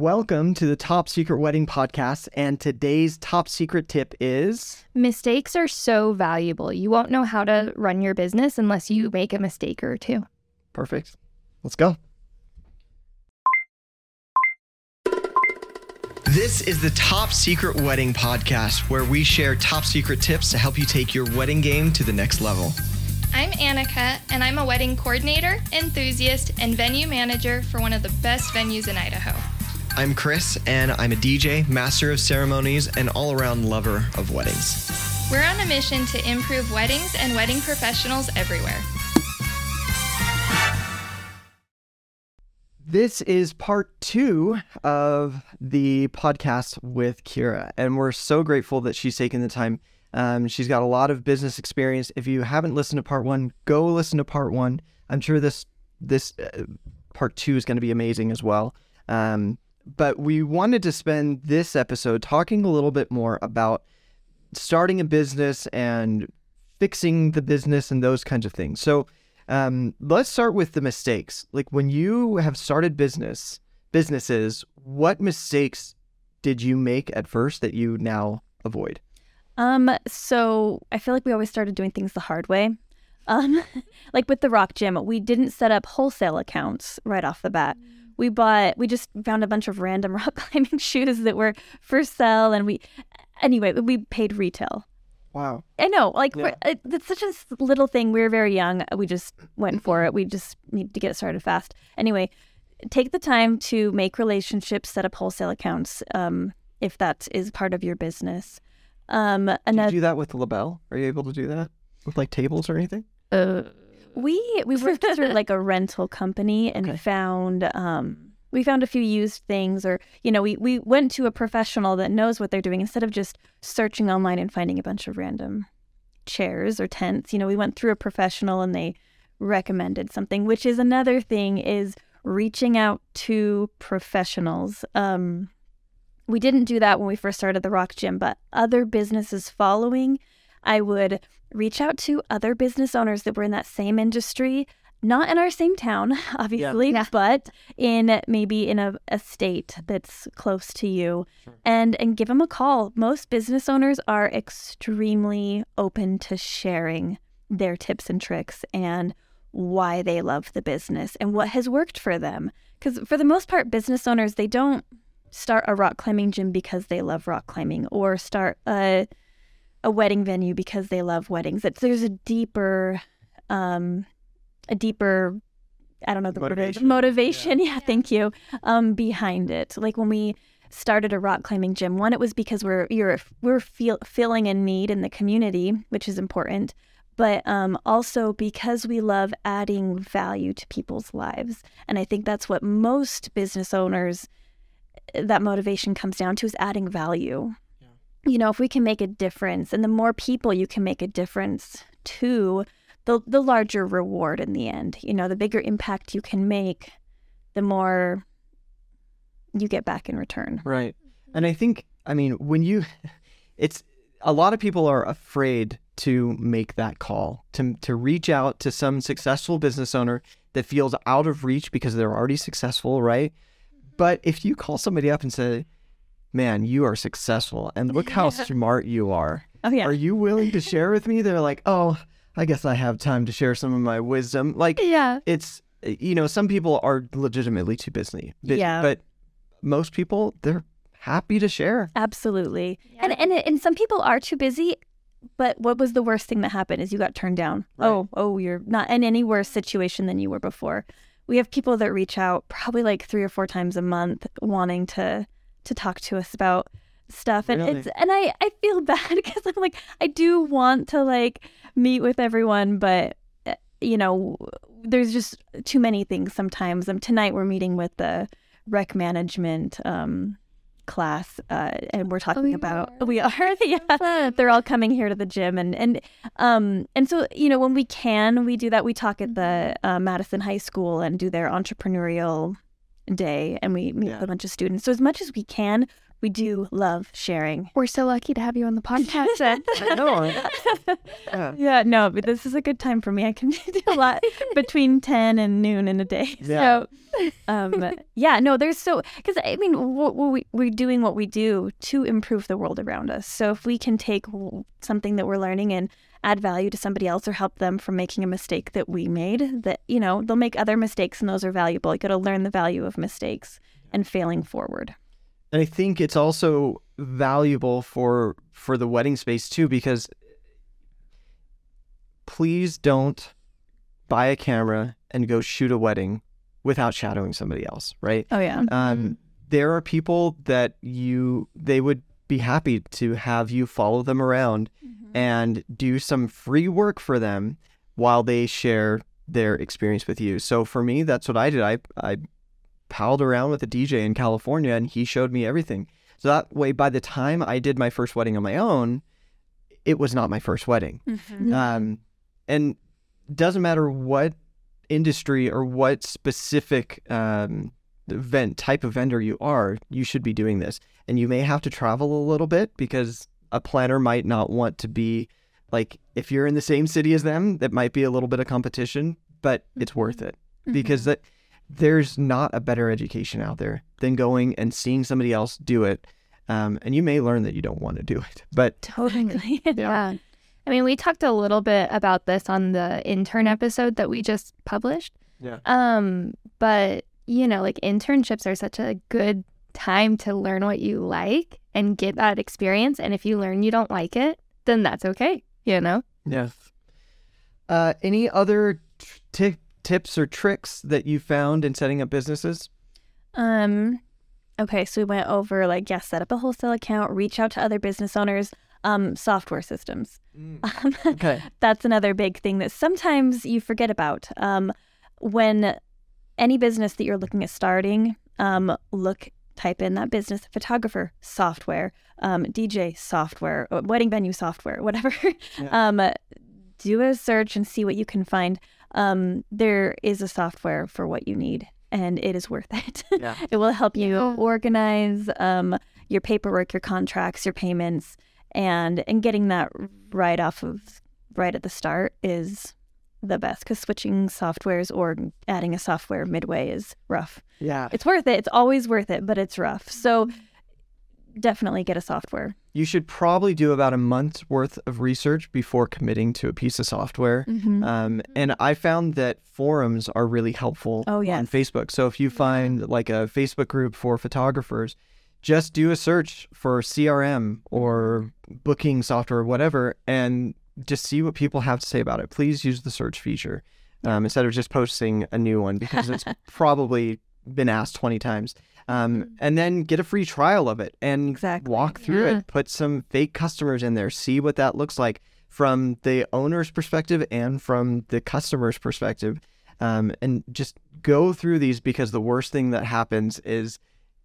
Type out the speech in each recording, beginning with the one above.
Welcome to the Top Secret Wedding Podcast. And today's top secret tip is Mistakes are so valuable. You won't know how to run your business unless you make a mistake or two. perfect. Let's go. This is the Top Secret Wedding Podcast, where we share top secret tips to help you take your wedding game to the next level. I'm Annika, and I'm a wedding coordinator, enthusiast, and venue manager for one of the best venues in Idaho. I'm Chris, and I'm a DJ, master of ceremonies, and all around lover of weddings. We're on a mission to improve weddings and wedding professionals everywhere. This is part two of the podcast with Kira, and we're so grateful that she's taken the time. Um, she's got a lot of business experience. If you haven't listened to part one, go listen to part one. I'm sure this this uh, part two is going to be amazing as well. Um, but we wanted to spend this episode talking a little bit more about starting a business and fixing the business and those kinds of things. So um, let's start with the mistakes. Like when you have started business businesses, what mistakes did you make at first that you now avoid? Um, so I feel like we always started doing things the hard way. Um, like with the rock gym, we didn't set up wholesale accounts right off the bat. We bought, we just found a bunch of random rock climbing shoes that were for sale, and we, anyway, we paid retail. Wow. I know, like Yeah. it's such a little thing. We were very young. We just went for it. We just need to get started fast. Anyway, take the time to make relationships, set up wholesale accounts, um, if that is part of your business. Um, Did you another do that with the LaBelle? Are you able to do that with like tables or anything? Uh, we we worked through like a rental company and Okay. found um we found a few used things or you know we we went to a professional that knows what they're doing instead of just searching online and finding a bunch of random chairs or tents you know we went through a professional and they recommended something which is another thing is reaching out to professionals um we didn't do that when we first started the rock gym but other businesses following i would reach out to other business owners that were in that same industry not in our same town obviously Yeah. but in maybe in a, a state that's close to you. And and give them a call. Most business owners are extremely open to sharing their tips and tricks and why they love the business and what has worked for them. Because for the most part business owners they don't start a rock climbing gym because they love rock climbing or start a a wedding venue because they love weddings. It's, there's a deeper um a deeper i don't know the word Motivation. motivation. Yeah, thank you um behind it. Like when we started a rock climbing gym one it was because we're you're we're feel, feeling a need in the community which is important but um, also because we love adding value to people's lives. And i think that's what most business owners that motivation comes down to is adding value you know if we can make a difference and the more people you can make a difference to the the larger reward in the end you know the bigger impact you can make the more you get back in return Right. And I think, I mean, when you, it's a lot of people are afraid to make that call, to, to reach out to some successful business owner that feels out of reach because they're already successful, right? But if you call somebody up and say, man, you are successful and look how smart you are. oh yeah Are you willing to share with me? They're like, oh, I guess I have time to share some of my wisdom. Like, yeah. it's you know some people are legitimately too busy bu- Yeah. but most people they're happy to share Absolutely. And, and and some people are too busy, but what was the worst thing that happened is you got turned down. Right. Oh, oh, you're not in any worse situation than you were before. We have people that reach out probably like 3 or 4 times a month wanting to to talk to us about stuff and Really? it's and I I feel bad because I'm like I do want to like meet with everyone but uh, you know there's just too many things sometimes. Um tonight we're meeting with the rec management um class uh, and we're talking we about are. we are yeah they're all coming here to the gym and and um and so you know when we can we do that we talk at the uh, Madison High School and do their entrepreneurial day and we meet Yeah. a bunch of students. So as much as we can, we do love sharing. We're so lucky to have you on the podcast. I know. Yeah. No, but this is a good time for me. I can do a lot between 10 and noon in a day. Yeah. So, um, yeah, no, there's so, because I mean, we, we're doing what we do to improve the world around us. So if we can take something that we're learning and add value to somebody else or help them from making a mistake that we made, that, you know, they'll make other mistakes and those are valuable. You got to learn the value of mistakes and failing forward. And I think it's also valuable for for the wedding space too because please don't buy a camera and go shoot a wedding without shadowing somebody else, right? Oh, yeah. Um, there are people that you they would be happy to have you follow them around and do some free work for them while they share their experience with you. So for me, that's what I did. I I palled around with a DJ in California and he showed me everything. So that way by the time I did my first wedding on my own, it was not my first wedding. Mhm. Um, and doesn't matter what industry or what specific um, event type of vendor you are, you should be doing this. And you may have to travel a little bit because a planner might not want to be like if you're in the same city as them, that might be a little bit of competition, but it's worth it because that there's not a better education out there than going and seeing somebody else do it. Um, and you may learn that you don't want to do it, but Totally. Yeah. I mean, we talked a little bit about this on the intern episode that we just published. Yeah. Um, but you know, like internships are such a good time to learn what you like and get that experience. And if you learn you don't like it, then that's okay. You know? Yeah. Uh, any other t- tips or tricks that you found in setting up businesses? Um, okay, so we went over like yes, set up a wholesale account, reach out to other business owners, um, software systems. Um, Okay. that's another big thing that sometimes you forget about. Um, when any business that you're looking at starting, um, look type in that business photographer software, um, DJ software, uh, wedding venue software, whatever. um, do a search and see what you can find. Um, there is a software for what you need, and it is worth it. Yeah. it will help you Yeah. organize um, your paperwork, your contracts, your payments, and and getting that right off of right at the start is the best because switching softwares or adding a software midway is rough. Yeah. It's worth it. It's always worth it, but it's rough. So definitely get a software. You should probably do about a month's worth of research before committing to a piece of software. Mm-hmm. Um, and I found that forums are really helpful Oh, on yes. Facebook. So if you find like a Facebook group for photographers, just do a search for CRM or booking software or whatever and just see what people have to say about it. Please use the search feature um, instead of just posting a new one because it's probably been asked 20 times. Um, and then get a free trial of it and Exactly. walk through Yeah. it. Put some fake customers in there. See what that looks like from the owner's perspective and from the customer's perspective. Um, and just go through these because the worst thing that happens is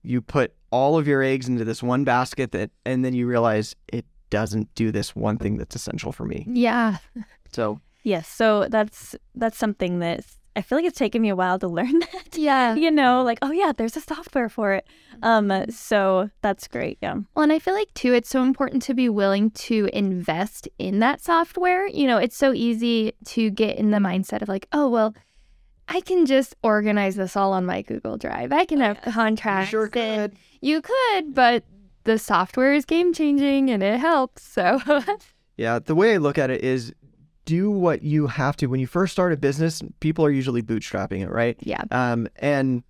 you put all of your eggs into this one basket that, and then you realize it doesn't do this one thing that's essential for me. Yeah. So Yes. So that's that's something that I feel like it's taken me a while to learn that. Yeah. You know, like oh yeah, there's a software for it. Um, so that's great. Yeah. Well, and I feel like too, it's so important to be willing to invest in that software. You know, it's so easy to get in the mindset of like, oh, well, I can just organize this all on my Google Drive. I can have contracts. sure could. You could, but the software is game changing and it helps. So, Yeah, the way I look at it is do what you have to. When you first start a business, people are usually bootstrapping it, right? yeah. Um, and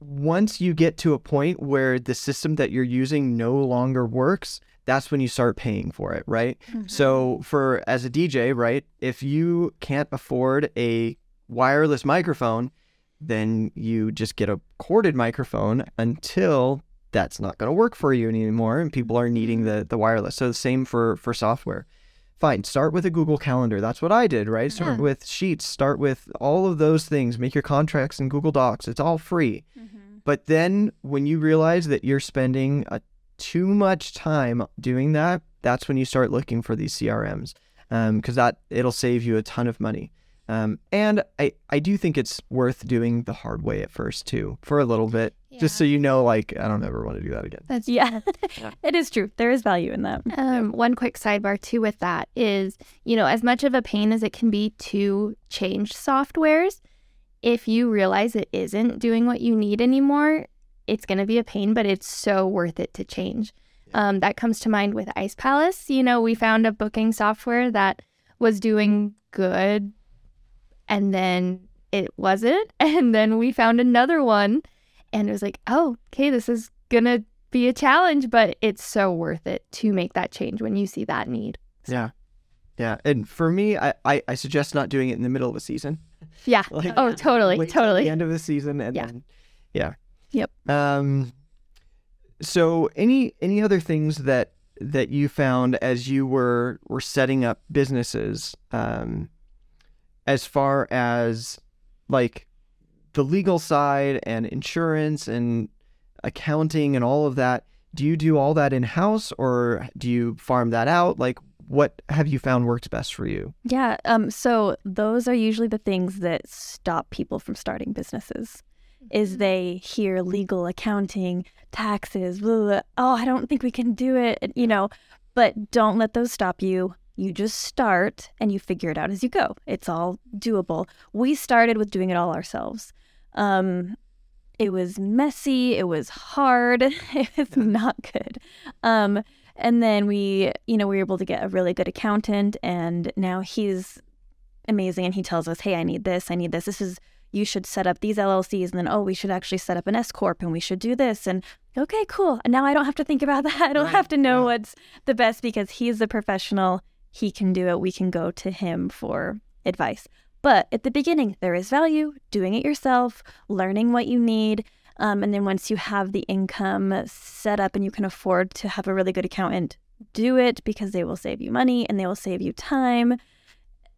once you get to a point where the system that you're using no longer works, that's when you start paying for it, right? So for as a DJ, right, if you can't afford a wireless microphone, then you just get a corded microphone until that's not going to work for you anymore and people are needing the the wireless. So the same for for software. Fine, start with a Google Calendar. That's what I did, right? Start Yeah. with Sheets, start with all of those things, make your contracts in Google Docs. It's all free. Mm-hmm. But then when you realize that you're spending a, too much time doing that, that's when you start looking for these CRMs because um, that it'll save you a ton of money. Um, and I, I do think it's worth doing the hard way at first too, for a little bit, just so you know, like I don't ever want to do that again. That's Yeah, it is true. There is value in that. Um, One quick sidebar too with that is, you know, as much of a pain as it can be to change softwares, if you realize it isn't doing what you need anymore, it's going to be a pain, but it's so worth it to change. Um, that comes to mind with Ice Palace. You know, we found a booking software that was doing good and then it wasn't. And then we found another one and it was like, oh, okay, this is going to be a challenge, but it's so worth it to make that change when you see that need. Yeah. Yeah. And for me, I, I, I suggest not doing it in the middle of a season. Yeah. Like, oh, totally. Totally. the end of the season and Yeah. then yeah. Yep. Um so any any other things that that you found as you were were setting up businesses um as far as like the legal side and insurance and accounting and all of that do you do all that in house or do you farm that out like what have you found works best for you Yeah. Um. So those are usually the things that stop people from starting businesses. Is they hear legal, accounting, taxes. Blah, blah, blah. Oh, I don't think we can do it. You know, but don't let those stop you. You just start and you figure it out as you go. It's all doable. We started with doing it all ourselves. Um, it was messy. It was hard. It was not good. Um, and then we, you know, we were able to get a really good accountant, and now he's amazing. And he tells us, "Hey, I need this. I need this. This is you should set up these LLCs, and then oh, we should actually set up an S corp, and we should do this." And okay, cool. And now I don't have to think about that. I don't Right, have to know yeah. what's the best because he's a professional. He can do it. We can go to him for advice. But at the beginning, there is value doing it yourself, learning what you need. Um, and then once you have the income set up and you can afford to have a really good accountant, do it because they will save you money and they will save you time.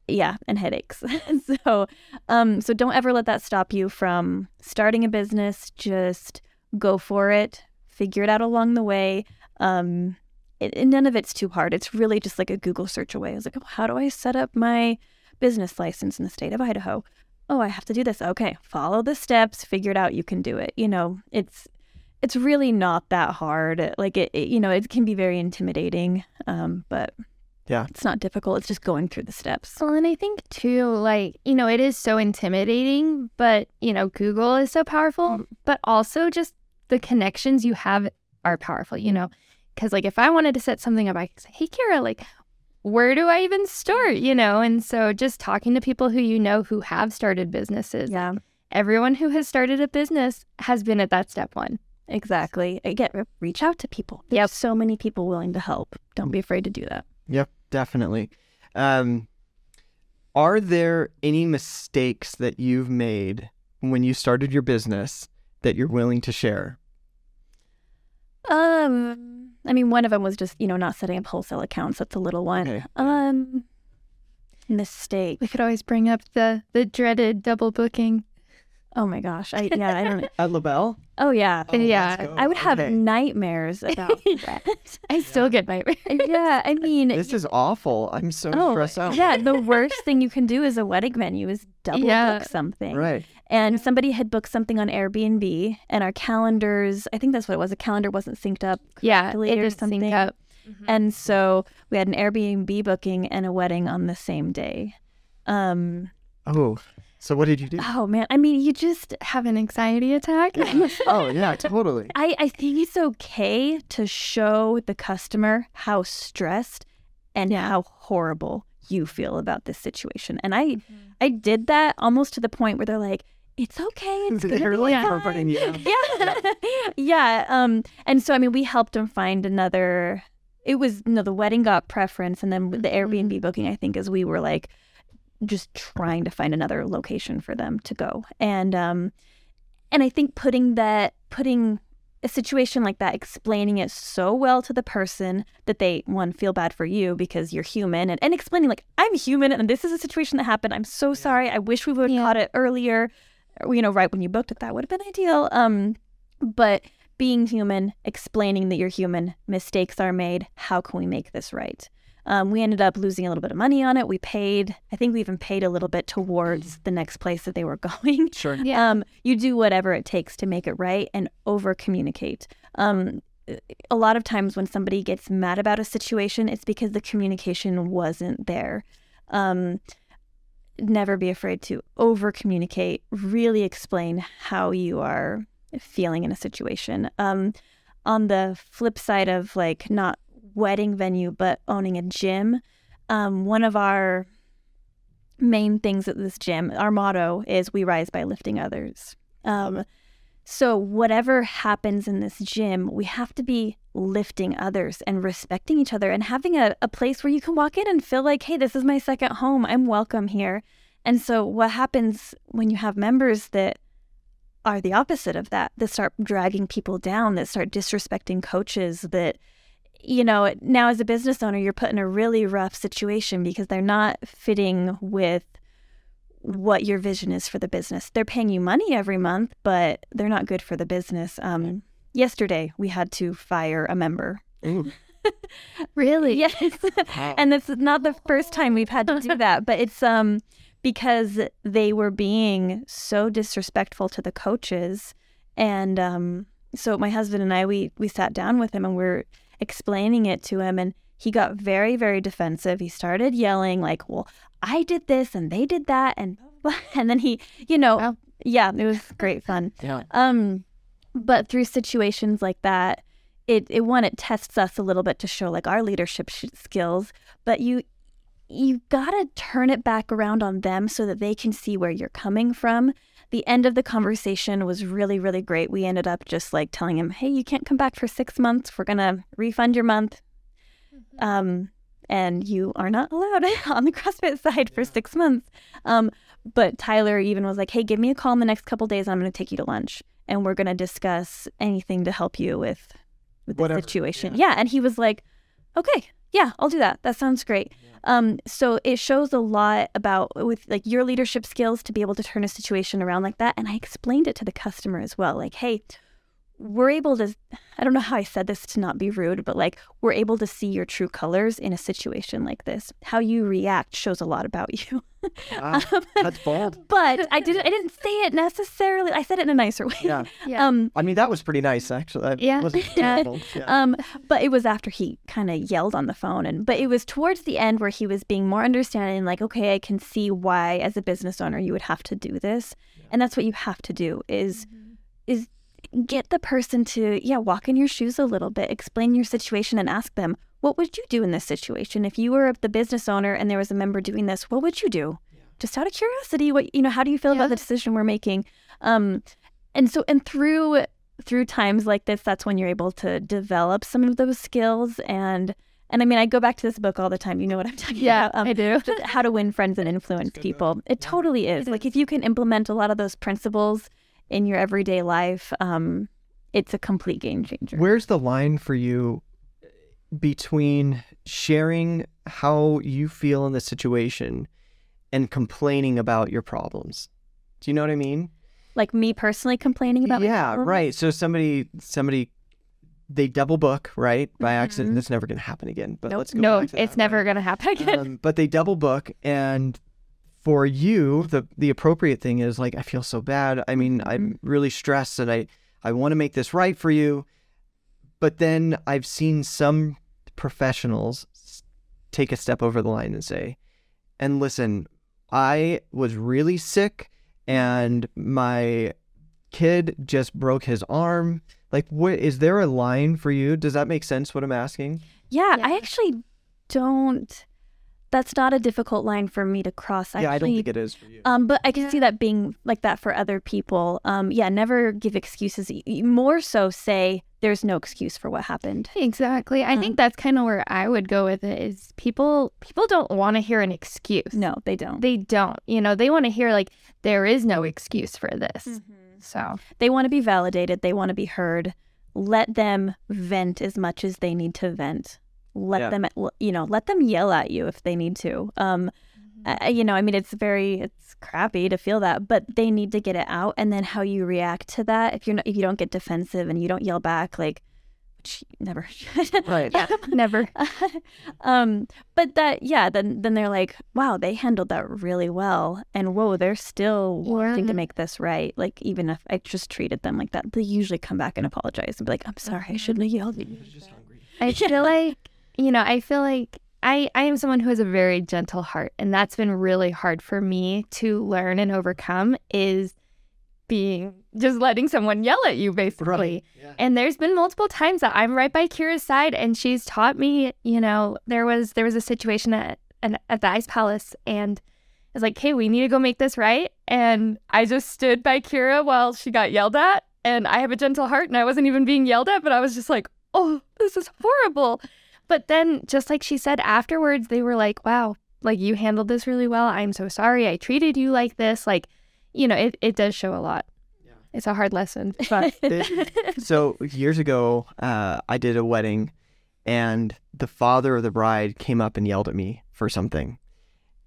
Yeah, and headaches. so, um, so don't ever let that stop you from starting a business. Just go for it. Figure it out along the way. Um, it, none of it's too hard. It's really just like a Google search away. It's like, oh, how do I set up my business license in the state of Idaho? Oh, I have to do this. Okay, follow the steps. Figure it out. You can do it. You know, it's it's really not that hard. Like it, it you know, it can be very intimidating. Um, but Yeah. it's not difficult. It's just going through the steps. Well, and I think too, like, you know, it is so intimidating, but, you know, Google is so powerful, but also just the connections you have are powerful, you know? Because, like, if I wanted to set something up, I could say, hey, Kara, like, where do I even start, you know? And so just talking to people who you know who have started businesses, Yeah, everyone who has started a business has been at that step one. exactly. Again, reach out to people. There's Yep. so many people willing to help. Don't be afraid to do that. Yep, definitely. Um, are there any mistakes that you've made when you started your business that you're willing to share? Um, I mean, one of them was just you know not setting up wholesale accounts. That's a little one. Okay. Um, mistake. We could always bring up the the dreaded double booking. Oh my gosh. I yeah. I don't. At LaBelle? Oh yeah. Oh, Yeah. I would have Okay. nightmares about that. I still get nightmares. yeah, I mean, This is awful. I'm so oh stressed out. yeah. The worst thing you can do as a wedding venue is double Yeah. book something. Right. And somebody had booked something on Airbnb, and our calendars. I think that's what it was. A calendar wasn't synced up, Yeah, it or did sync something. up. and so we had an Airbnb booking and a wedding on the same day. Um. Oh, so what did you do? Oh man. I mean, you just. Have an anxiety attack. oh, yeah, totally. I I think it's okay to show the customer how stressed and Yeah. how horrible you feel about this situation. And I I did that almost to the point where they're like, "It's okay. It's gonna They're be like fine." comforting you. Yeah, yeah. Um, and so I mean, we helped him find another. It was you know, the wedding got preference, and then the Airbnb booking. I think as we were like just trying to find another location for them to go, and um, and I think putting that putting a situation like that, explaining it so well to the person that they one feel bad for you because you're human, and, and explaining like I'm human and this is a situation that happened. I'm so sorry. I wish we would have Yeah. caught it earlier, or, you know, right when you booked it. That would have been ideal. Um, but being human, explaining that you're human, mistakes are made. How can we make this right? Um, we ended up losing a little bit of money on it. We paid, I think we even paid a little bit towards the next place that they were going. Sure. Yeah. Um, you do whatever it takes to make it right and over communicate. Um, a lot of times when somebody gets mad about a situation, it's because the communication wasn't there. Never be afraid to over communicate, really explain how you are feeling in a situation. Um, on the flip side of like not wedding venue, but owning a gym, um, one of our main things at this gym, our motto is we rise by lifting others. Um, so, whatever happens in this gym, we have to be lifting others and respecting each other and having a, a place where you can walk in and feel like, hey, this is my second home. I'm welcome here. And so, what happens when you have members that are the opposite of that, that start dragging people down, that start disrespecting coaches, that, you know, now as a business owner, you're put in a really rough situation because they're not fitting with what your vision is for the business. They're paying you money every month, but they're not good for the business. Um, yesterday, we had to fire a member. Ooh. really? Yes. and this is not the first time we've had to do that, but it's um because they were being so disrespectful to the coaches and um so my husband and I we we sat down with him and we're explaining it to him and he got very very defensive. He started yelling like, "Well, I did this and they did that." And and then he, you know, Wow. yeah, it was great fun. Yeah. Um, but through situations like that, it it one it tests us a little bit to show like our leadership sh- skills. But you you gotta turn it back around on them so that they can see where you're coming from. The end of the conversation was really really great. We ended up just like telling him, "Hey, you can't come back for six months. We're gonna refund your month." Um, and you are not allowed on the CrossFit side for six months. Um, but Tyler even was like, "Hey, give me a call in the next couple days. I'm going to take you to lunch, and we're going to discuss anything to help you with with the situation." Yeah. and he was like, "Okay, yeah, I'll do that. That sounds great." Um, so it shows a lot about with like your leadership skills to be able to turn a situation around like that. And I explained it to the customer as well, like, "Hey." We're able to, I don't know how I said this to not be rude, but like we're able to see your true colors in a situation like this. How you react shows a lot about you. Wow. That's bold. but I didn't I didn't say it necessarily. I said it in a nicer way. Yeah. Yeah. Um I mean, that was pretty nice, actually. That Yeah. wasn't Yeah. terrible. Yeah. um but it was after he kind of yelled on the phone and but it was towards the end where he was being more understanding like okay, I can see why as a business owner you would have to do this. And that's what you have to do is is get the person to yeah, walk in your shoes a little bit, explain your situation and ask them, what would you do in this situation if you were the business owner and there was a member doing this? What would you do? Just out of curiosity, what you know, how do you feel Yeah. about the decision we're making? Um, and so and through through times like this, that's when you're able to develop some of those skills and and I mean, I go back to this book all the time. You know what I'm talking Yeah, about. Um, I do. how to win friends and influence people. It totally is. It Like if you can implement a lot of those principles in your everyday life, um, it's a complete game changer. Where's the line for you between sharing how you feel in the situation and complaining about your problems? Do you know what I mean? Like me personally complaining about my yeah, right. So somebody somebody they double book, right? By accident. Mhm. That's never going to happen again. But Nope. let's go no, it's that, never right? going to happen again. um, but they double book and for you the the appropriate thing is like i feel so bad. I mean i'm mm-hmm. really stressed and i i want to make this right for you. But then i've seen some professionals take a step over the line and say and listen i was really sick and my kid just broke his arm. Like what is there a line for you? Does that make sense what i'm asking? Yeah, I actually don't. That's not a difficult line for me to cross. yeah i don't think it is for you Um, but I can Yeah. see that being like that for other people. Um, yeah, never give excuses. Y- y- More so, say there's no excuse for what happened. Exactly. I Mm. think that's kind of where I would go with it is people people don't want to hear an excuse. No, they don't. They don't. You know, they want to hear like there is no excuse for this. Mm-hmm. So, They want to be validated. They want to be heard. Let them vent as much as they need to vent. Let Yeah. them, you know, let them yell at you if they need to. Um, I- you know, I mean, it's very, it's crappy to feel that, but they need to get it out. And then how you react to that, if you're not, if you don't get defensive and you don't yell back, like, which never should. Right. Yeah, never. um, but that, yeah, then then they're like, wow, they handled that really well, and whoa, they're still wanting to make this right. Like even if I just treated them like that, they usually come back and apologize and be like, I'm sorry, I shouldn't have yelled at you. I feel like, you know, I feel like I, I am someone who has a very gentle heart, and that's been really hard for me to learn and overcome is being just letting someone yell at you, basically. Yeah. And there's been multiple times that I'm right by Kira's side, and she's taught me. You know, there was there was a situation at an, at the Ice Palace, and it's like, "Hey, we need to go make this right." And I just stood by Kira while she got yelled at, and I have a gentle heart, and I wasn't even being yelled at, but I was just like, "Oh, this is horrible." But then, just like she said afterwards, they were like, "Wow, like you handled this really well. I'm so sorry I treated you like this." Like, you know, it it does show a lot. Yeah. It's a hard lesson, but so years ago, uh, I did a wedding, and the father of the bride came up and yelled at me for something,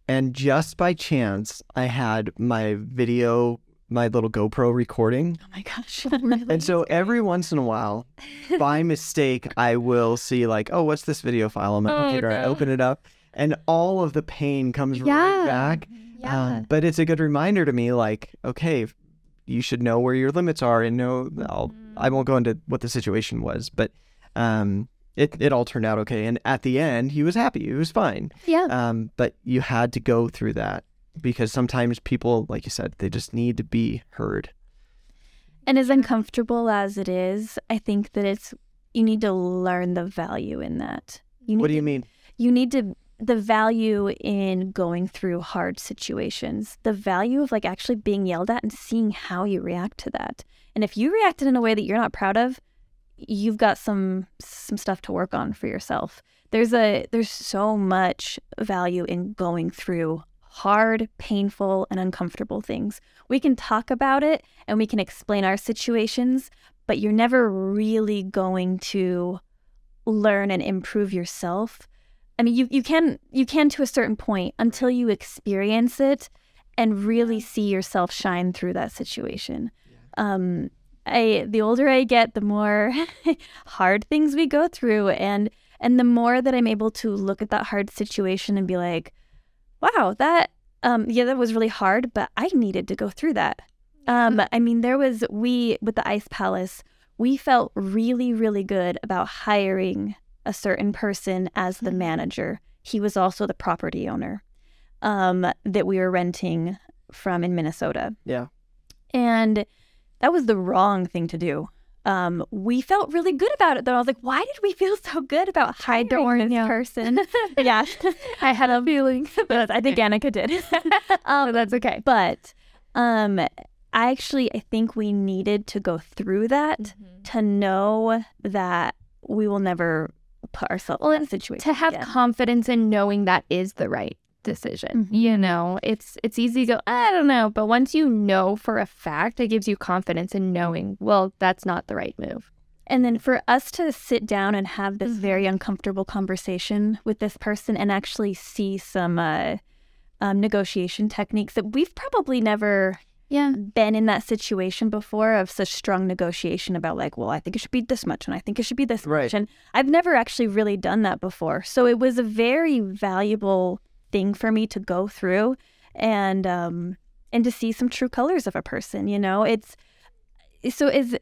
and just by chance, I had my video, my little GoPro recording, Oh my gosh. and so every once in a while, by mistake, I will see like, oh, what's this video file on my Oh, computer? I open it up, and all of the pain comes Yeah. right back. yeah. Um, but it's a good reminder to me, like, okay, you should know where your limits are and know. I'll, I won't go into what the situation was, but um, it it all turned out okay. And at the end, he was happy. He was fine. yeah. Um, but you had to go through that because sometimes people, like you said, they just need to be heard. And as uncomfortable as it is, I think that it's you need to learn the value in that. You need What do you to- mean? You need to the value in going through hard situations. The value of like actually being yelled at and seeing how you react to that. And if you reacted in a way that you're not proud of, you've got some some stuff to work on for yourself. There's a there's so much value in going through hard, painful, and uncomfortable things. We can talk about it and we can explain our situations, but you're never really going to learn and improve yourself. I mean, you, you can you can to a certain point until you experience it and really see yourself shine through that situation. Um, I the older I get, the more hard things we go through, and and the more that I'm able to look at that hard situation and be like, wow, that um, yeah, that was really hard, but I needed to go through that. Um, I mean, there was we with the Ice Palace, we felt really, really good about hiring a certain person as the manager. He was also the property owner um, that we were renting from in Minnesota. Yeah. And that was the wrong thing to do. Um, we felt really good about it though. I was like, why did we feel so good about hiring don't this yeah. person? yeah. I had a feeling. But I think Annika did. um, that's okay. but um, I actually I think we needed to go through that Mm-hmm. to know that we will never put ourselves Well, in that situation to have again. confidence in knowing that is the right decision. Mhm. You know, it's it's easy to go, I don't know, but once you know for a fact, it gives you confidence in knowing, well, that's not the right move. And then for us to sit down and have this Mhm. very uncomfortable conversation with this person and actually see some uh, um, negotiation techniques that we've probably never Yeah. been in that situation before of such strong negotiation about like, well, I think it should be this much and I think it should be this Right. much. And I've never actually really done that before. So it was a very valuable thing for me to go through and um and to see some true colors of a person, you know. It's so as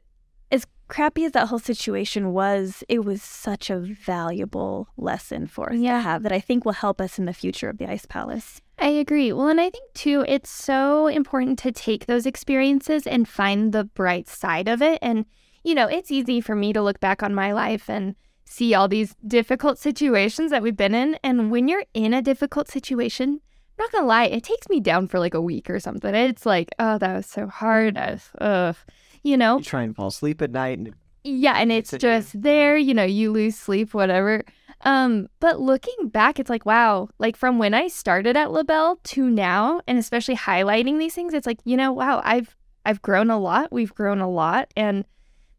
as crappy as that whole situation was, it was such a valuable lesson for us Yeah. to have that I think will help us in the future of the Ice Palace. I agree. Well, and I think too, it's so important to take those experiences and find the bright side of it. And, you know, it's easy for me to look back on my life and see all these difficult situations that we've been in. And when you're in a difficult situation, not gonna lie, it takes me down for like a week or something. It's like, oh, that was so hard. I was, ugh. You know, You try and fall asleep at night, and yeah, and it's at just there, you know, you lose sleep, whatever. Um, but looking back, it's like, wow, like from when I started at LaBelle to now, and especially highlighting these things, it's like, you know, wow, I've I've grown a lot. We've grown a lot, and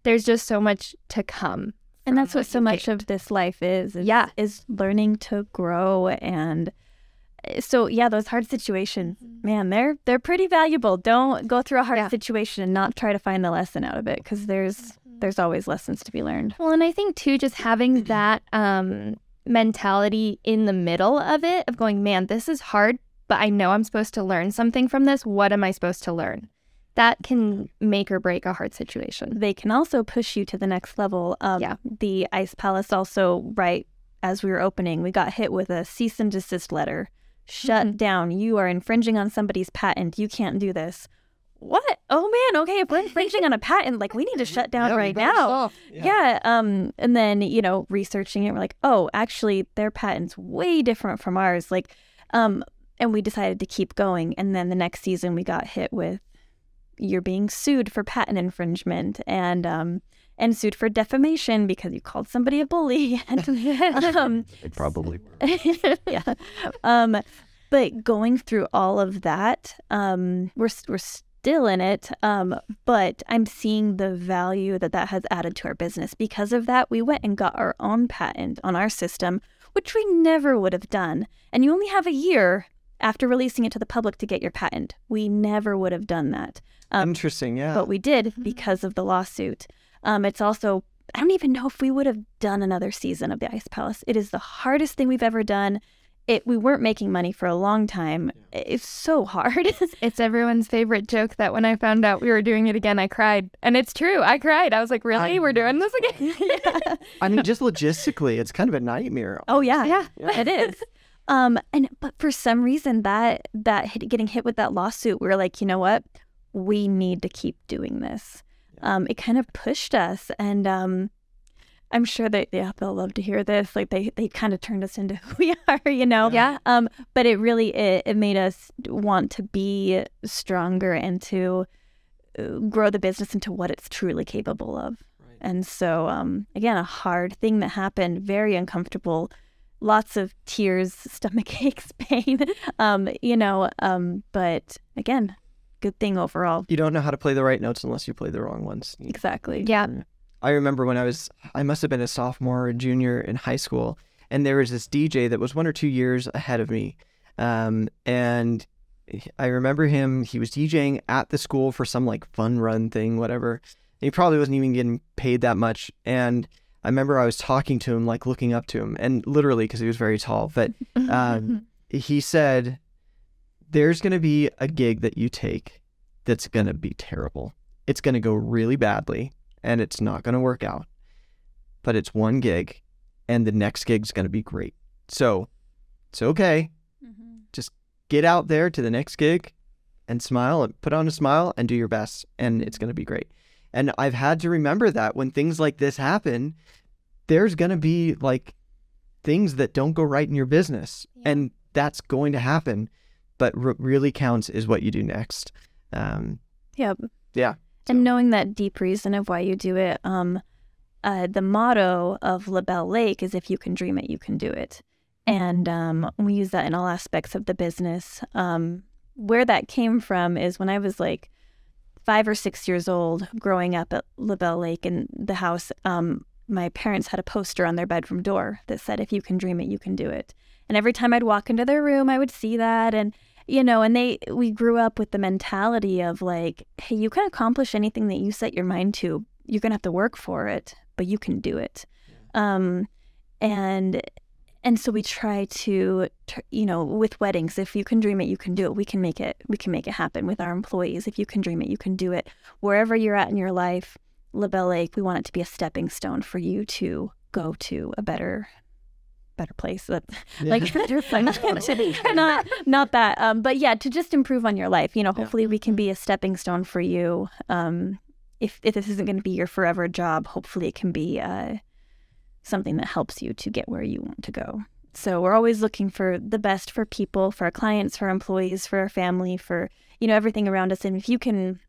there's just so much to come. And that's what so much of this life is, is Yeah. is learning to grow and eh, so yeah, those hard situations, mm-hmm. man, they're they're pretty valuable. Don't go through a hard Yeah. situation and not try to find the lesson out of it because there's mm-hmm. there's always lessons to be learned. Well, and I think too, just having that um, mentality in the middle of it, of going, man, this is hard, but I know I'm supposed to learn something from this. What am I supposed to learn? That can make or break a hard situation. They can also push you to the next level. Um, Yeah. The Ice Palace also, right as we were opening, we got hit with a cease and desist letter. Shut Mhm. down. You are infringing on somebody's patent. You can't do this. What? Oh man, okay, if we're infringing on a patent, like we need to shut down Yeah, right now. stop. Yeah. Um, and then, you know, researching it, we're like, oh, actually their patent's way different from ours. Like, um, and we decided to keep going. And then the next season we got hit with you're being sued for patent infringement and um and sued for defamation because you called somebody a bully. and, um, They probably were. yeah. Um, but going through all of that, um, we're we're still in it. Um, but I'm seeing the value that that has added to our business. Because of that, we went and got our own patent on our system, which we never would have done. And you only have a year after releasing it to the public to get your patent. We never would have done that. Um, Interesting. Yeah. but we did because of the lawsuit. Um, it's also, I don't even know if we would have done another season of the Ice Palace. It is the hardest thing we've ever done. It we weren't making money for a long time. It's so hard. It's everyone's favorite joke that when I found out we were doing it again, I cried. And it's true. I cried. I was like, really? I We're doing this again? I mean, just logistically, it's kind of a nightmare. oh yeah, Yeah. it is. Um, and but for some reason that that hit, getting hit with that lawsuit, we were like, you know what, we need to keep doing this. Um, it kind of pushed us, and um, I'm sure that yeah, they'll love to hear this. Like they they kind of turned us into who we are, you know. Yeah. Um, but it really it, it made us want to be stronger and to uh, grow the business into what it's truly capable of. And so, um, again, a hard thing that happened, very uncomfortable, lots of tears, stomach aches, pain, um, you know. Um, but again, good thing overall. You don't know how to play the right notes unless you play the wrong ones. Exactly. yeah. I remember when I was, I must have been a sophomore or junior in high school, and there was this DJ that was one or two years ahead of me. Um, and I remember him, he was DJing at the school for some like fun run thing, whatever. He probably wasn't even getting paid that much. And I remember I was talking to him, like looking up to him, and literally because he was very tall, but um, he said, There's going to be a gig that you take that's going to be terrible. It's going to go really badly and it's not going to work out. But it's one gig and the next gig's going to be great. So it's okay. Just get out there to the next gig and smile and put on a smile and do your best and it's going to be great. And I've had to remember that when things like this happen, there's going to be like things that don't go right in your business and that's going to happen. But what really counts is what you do next. Um, Yep. Yeah. And knowing that deep reason of why you do it, um, uh, the motto of LaBelle Lake is if you can dream it, you can do it. And um, we use that in all aspects of the business. Um, where that came from is when I was like five or six years old, growing up at LaBelle Lake in the house, um, my parents had a poster on their bedroom door that said, if you can dream it, you can do it. And every time I'd walk into their room, I would see that. And you know and they we grew up with the mentality of like hey you can accomplish anything that you set your mind to you're gonna have to work for it but you can do it um and and so we try to you know with weddings if you can dream it you can do it. We can make it we can make it happen with our employees. If you can dream it you can do it. Wherever you're at in your life labelle lake we want it to be a stepping stone for you to go to a better better place. That like not not that. Um but yeah to just improve on your life you know Yeah. hopefully we can be a stepping stone for you. Um if, if this isn't going to be your forever job hopefully it can be uh something that helps you to get where you want to go so we're always looking for the best for people for our clients for our employees for our family for you know everything around us and if you can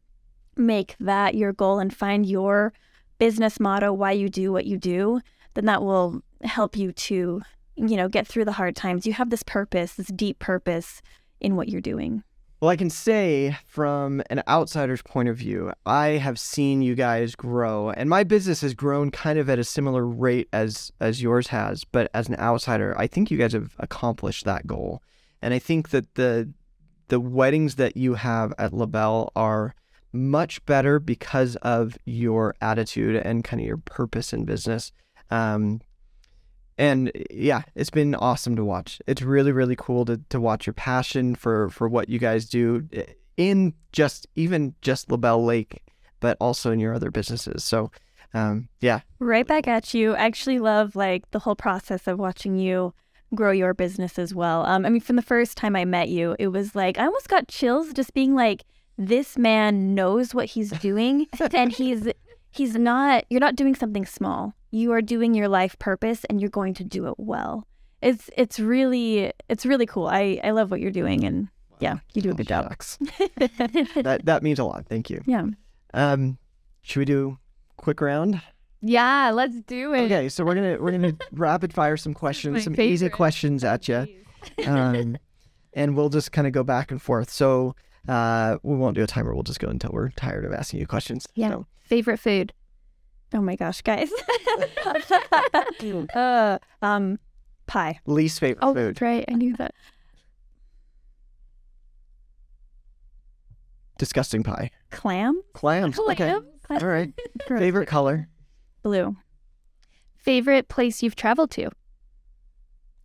make that your goal and find your business motto why you do what you do then that will help you to you know, get through the hard times. You have this purpose, this deep purpose in what you're doing. Well, I can say from an outsider's point of view, I have seen you guys grow, and my business has grown kind of at a similar rate as as yours has. But as an outsider, I think you guys have accomplished that goal. And I think that the the weddings that you have at LaBelle are much better because of your attitude and kind of your purpose in business. Um, and yeah, it's been awesome to watch. It's really, really cool to, to watch your passion for, for what you guys do in just even just LaBelle Lake, but also in your other businesses. So um, yeah. Right back at you. I actually love like the whole process of watching you grow your business as well. Um, I mean, from the first time I met you, it was like I almost got chills just being like, this man knows what he's doing, and he's he's not. You're not doing something small. You are doing your life purpose, and you're going to do it well. It's it's really it's really cool. I I love what you're doing, and yeah, you do a good job. that that means a lot. Thank you. Yeah. Um, should we do quick round? Yeah, let's do it. Okay, so we're gonna we're gonna rapid fire some questions, some favorite. easy questions at you, um, and we'll just kind of go back and forth. So uh, we won't do a timer. We'll just go until we're tired of asking you questions. Yeah. So. Favorite food? Oh my gosh, guys. uh, um, pie. Least favorite oh, food. right. I knew that. Disgusting pie. Clam. Clams. Clam. Okay. All right. favorite color. Blue. Favorite place you've traveled to?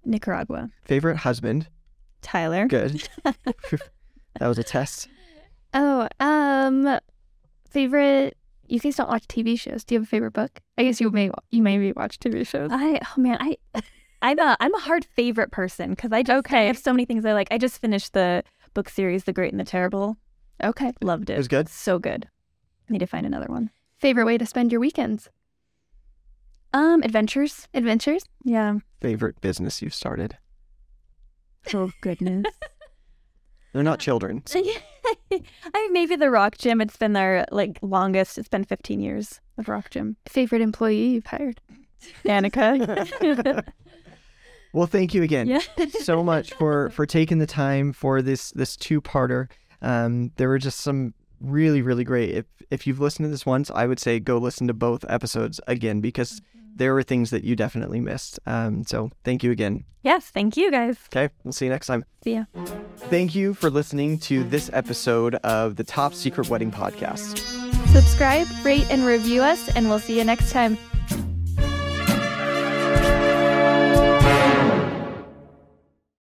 Nicaragua. Favorite husband? Tyler. Good. that was a test. Oh, um, favorite. You guys don't watch TV shows. Do you have a favorite book? I guess you may you maybe watch TV shows. I oh man, I I'm a I'm a hard favorite person because I just, okay. I have so many things I like. I just finished the book series The Great and the Terrible. Okay, loved it. It was good. So good. Need to find another one. Favorite way to spend your weekends? Um, adventures. Adventures? Yeah. Favorite business you've started? Oh goodness. They're not children. I mean, maybe the Rock Gym. It's been their like longest. It's been 15 years of Rock Gym. Favorite employee you've hired? Annika. well, thank you again yeah. so much for for taking the time for this this two parter. Um, there were just some really really great. If if you've listened to this once, I would say go listen to both episodes again because there were things that you definitely missed. Um, so thank you again. Yes, thank you guys. Okay, we'll see you next time. See ya. Thank you for listening to this episode of the Top Secret Wedding Podcast. Subscribe, rate, and review us, and we'll see you next time.